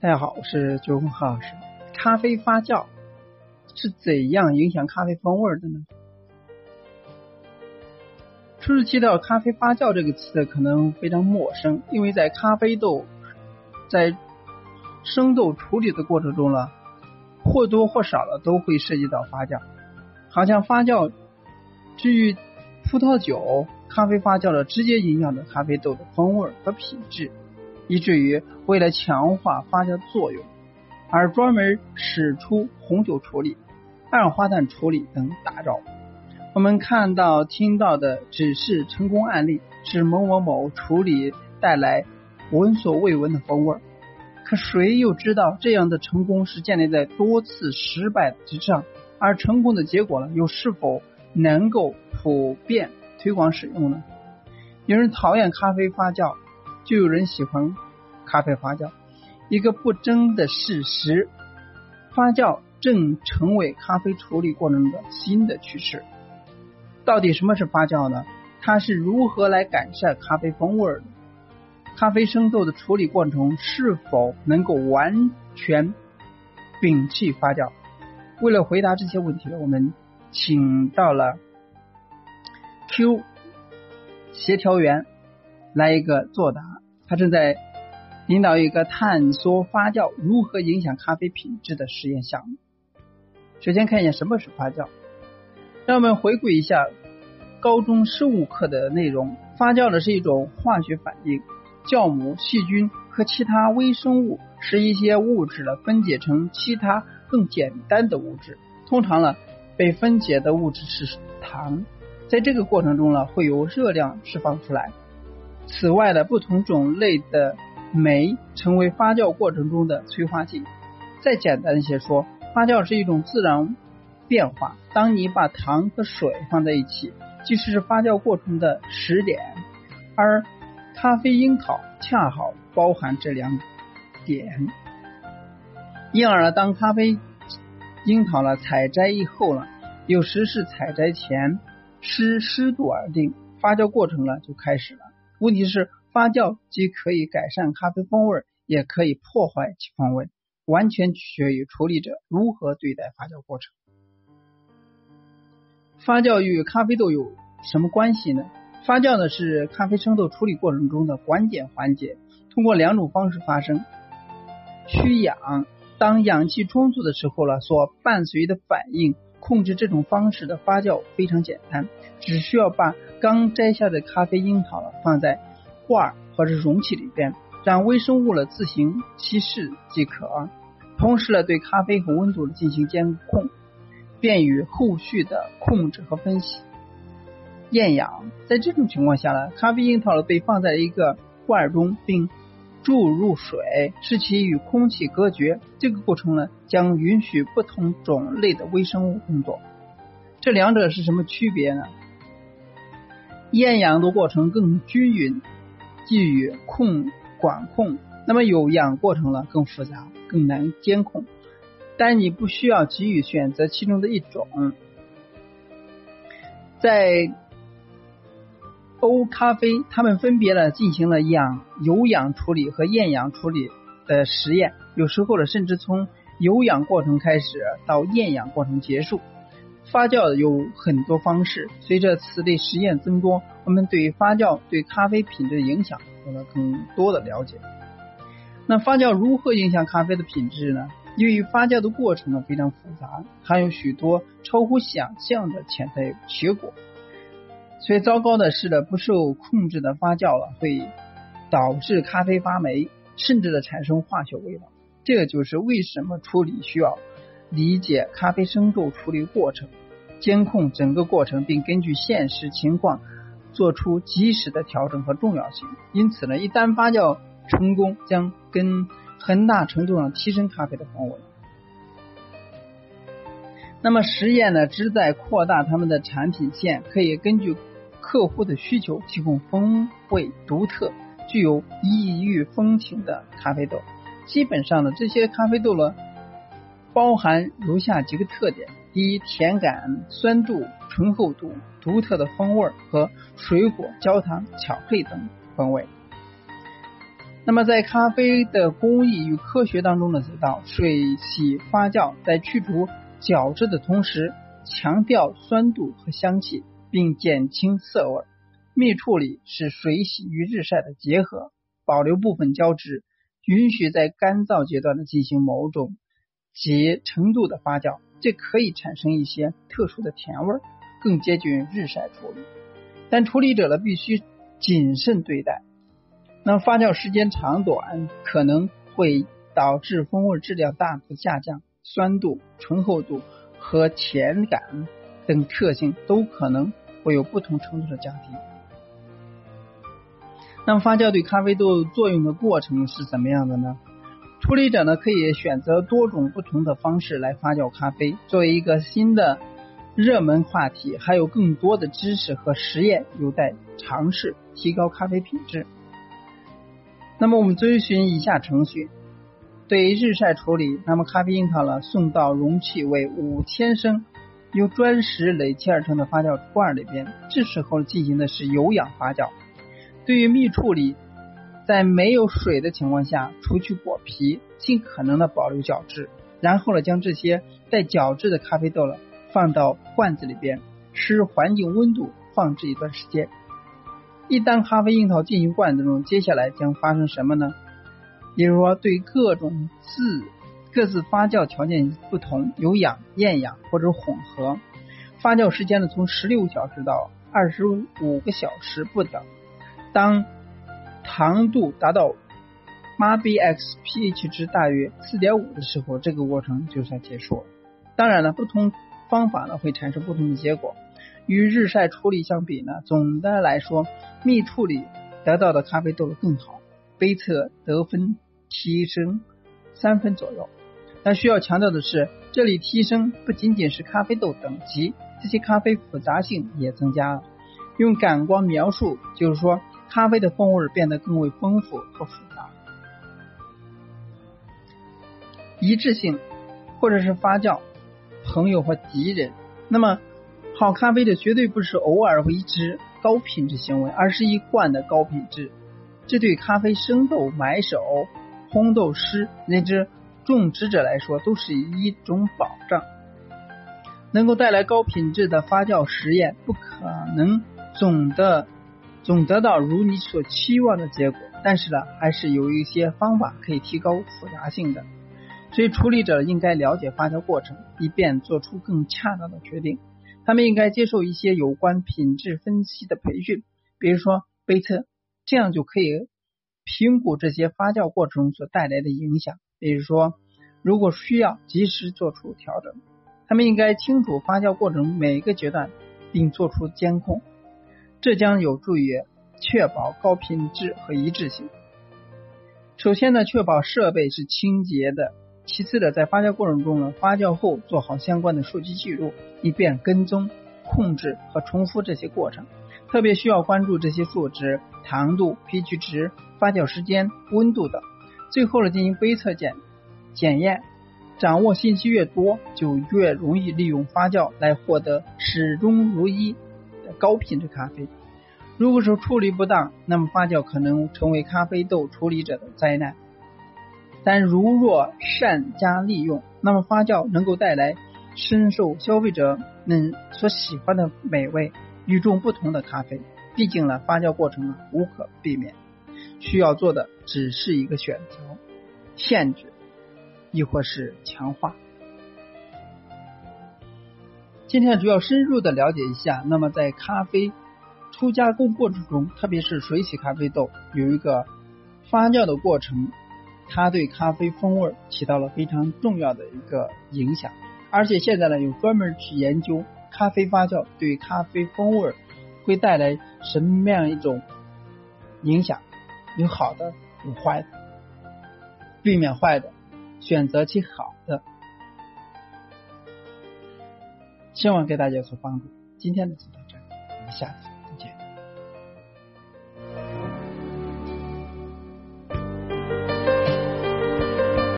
大家好，我是九红何老师。咖啡发酵是怎样影响咖啡风味的呢？初次提到咖啡发酵这个词可能非常陌生，因为在咖啡豆在生豆处理的过程中呢，或多或少的都会涉及到发酵。好像发酵至于葡萄酒、咖啡发酵的直接影响着咖啡豆的风味和品质。以至于为了强化发酵作用，而专门使出红酒处理、二氧化碳处理等大招。我们看到、听到的只是成功案例，是某某某处理带来闻所未闻的风味。可谁又知道这样的成功是建立在多次失败之上？而成功的结果呢，又是否能够普遍推广使用呢？有人讨厌咖啡发酵。就有人喜欢咖啡发酵，一个不争的事实，发酵正成为咖啡处理过程中的新的趋势。到底什么是发酵呢？它是如何来改善咖啡风味的？咖啡生豆的处理过程是否能够完全摒弃发酵？为了回答这些问题，我们请到了 Q 协调员来一个作答。他正在领导一个探索发酵如何影响咖啡品质的实验项目。首先看一下什么是发酵，让我们回顾一下高中生物课的内容。发酵呢是一种化学反应，酵母、细菌和其他微生物使一些物质呢分解成其他更简单的物质。通常呢被分解的物质是糖，在这个过程中呢会有热量释放出来。此外的不同种类的酶成为发酵过程中的催化剂。再简单一些说，发酵是一种自然变化。当你把糖和水放在一起，即使是发酵过程的始点。而咖啡樱桃恰好包含这两点。因而，当咖啡樱桃了采摘以后呢，有时是采摘前，湿湿度而定，发酵过程呢就开始了。问题是，发酵既可以改善咖啡风味，也可以破坏其风味，完全取决于处理者如何对待发酵过程。发酵与咖啡豆有什么关系呢？发酵呢是咖啡生豆处理过程中的关键环节，通过两种方式发生：需氧，当氧气充足的时候了，所伴随的反应。控制这种方式的发酵非常简单，只需要把刚摘下的咖啡樱桃放在罐或者容器里边，让微生物了自行稀释即可。同时呢，对咖啡和温度进行监控，便于后续的控制和分析。厌氧，在这种情况下呢，咖啡樱桃被放在一个罐中，并。注入水，使其与空气隔绝。这个过程呢，将允许不同种类的微生物工作。这两者是什么区别呢？厌氧的过程更均匀，易于控管控。那么有氧过程呢，更复杂，更难监控。但你不需要急于选择其中的一种，在。欧咖啡，他们分别了进行了氧有氧处理和厌氧处理的实验，有时候呢，甚至从有氧过程开始到厌氧过程结束。发酵有很多方式，随着此类实验增多，我们对于发酵对咖啡品质的影响有了更多的了解。那发酵如何影响咖啡的品质呢？由于发酵的过程呢非常复杂，含有许多超乎想象的潜在结果。最糟糕的是呢，不受控制的发酵了，会导致咖啡发霉，甚至的产生化学味道。这个就是为什么处理需要理解咖啡生豆处理过程，监控整个过程，并根据现实情况做出及时的调整和重要性。因此呢，一旦发酵成功，将跟很大程度上提升咖啡的风味。那么实验呢，旨在扩大他们的产品线，可以根据。客户的需求提供风味独特、具有异域风情的咖啡豆。基本上呢，这些咖啡豆呢，包含如下几个特点：第一，甜感、酸度、醇厚度、独特的风味和水果、焦糖、巧克力等风味。那么在咖啡的工艺与科学当中呢，提到水洗发酵，在去除角质的同时，强调酸度和香气，并减轻涩味。蜜处理是水洗与日晒的结合，保留部分胶质，允许在干燥阶段的进行某种及程度的发酵，这可以产生一些特殊的甜味，更接近日晒处理。但处理者呢，必须谨慎对待。那发酵时间长短可能会导致风味质量大幅下降，酸度、醇厚度和甜感等特性都可能会有不同程度的降低。那么发酵对咖啡豆作用的过程是怎么样的呢？处理者呢可以选择多种不同的方式来发酵咖啡。作为一个新的热门话题，还有更多的知识和实验有待尝试，提高咖啡品质。那么我们遵循以下程序：对于日晒处理，那么咖啡樱桃呢送到容器为五千升由砖石垒砌而成的发酵罐里边，这时候进行的是有氧发酵。对于蜜处理，在没有水的情况下，除去果皮，尽可能的保留角质，然后呢，将这些带角质的咖啡豆了放到罐子里边，使环境温度放置一段时间。一旦咖啡樱桃进行罐子中，接下来将发生什么呢？比如说，对各种自各自发酵条件不同，有氧、厌氧或者混合，发酵时间呢从十六小时到二十五个小时不等。当糖度达到 Mabx pH 值大约四点五的时候，这个过程就算结束了。当然了，不同方法呢会产生不同的结果。与日晒处理相比呢，总的来说，蜜处理得到的咖啡豆更好，杯测得分提升三分左右。但需要强调的是，这里提升不仅仅是咖啡豆等级，这些咖啡复杂性也增加了。用感官描述，就是说。咖啡的风味变得更为丰富和复杂，一致性或者是发酵，朋友或敌人。那么，好咖啡的绝对不是偶尔为之高品质行为，而是一贯的高品质。这对咖啡生豆买手、烘豆师乃至种植者来说都是一种保障。能够带来高品质的发酵实验，不可能总的。总得到如你所期望的结果，但是呢，还是有一些方法可以提高复杂性的。所以，处理者应该了解发酵过程，以便做出更恰当的决定。他们应该接受一些有关品质分析的培训，比如说杯测，这样就可以评估这些发酵过程所带来的影响。比如说，如果需要及时做出调整，他们应该清楚发酵过程每一个阶段，并做出监控。这将有助于确保高品质和一致性。首先呢，确保设备是清洁的；其次呢，在发酵过程中呢，发酵后做好相关的数据记录，以便跟踪、控制和重复这些过程。特别需要关注这些数值：糖度、pH 值、发酵时间、温度等。最后呢，进行杯测检检验。掌握信息越多，就越容易利用发酵来获得始终如一的。高品质咖啡，如果说处理不当，那么发酵可能成为咖啡豆处理者的灾难。但如若善加利用，那么发酵能够带来深受消费者们所喜欢的美味、与众不同的咖啡。毕竟呢，发酵过程无可避免，需要做的只是一个选择：限制，亦或是强化。今天主要深入的了解一下，那么在咖啡初加工过程中，特别是水洗咖啡豆有一个发酵的过程，它对咖啡风味起到了非常重要的一个影响。而且现在呢，有专门去研究咖啡发酵对咖啡风味会带来什么样一种影响，有好的，有坏的，避免坏的，选择其好的。希望给大家有所帮助。今天的就到这，我们下次。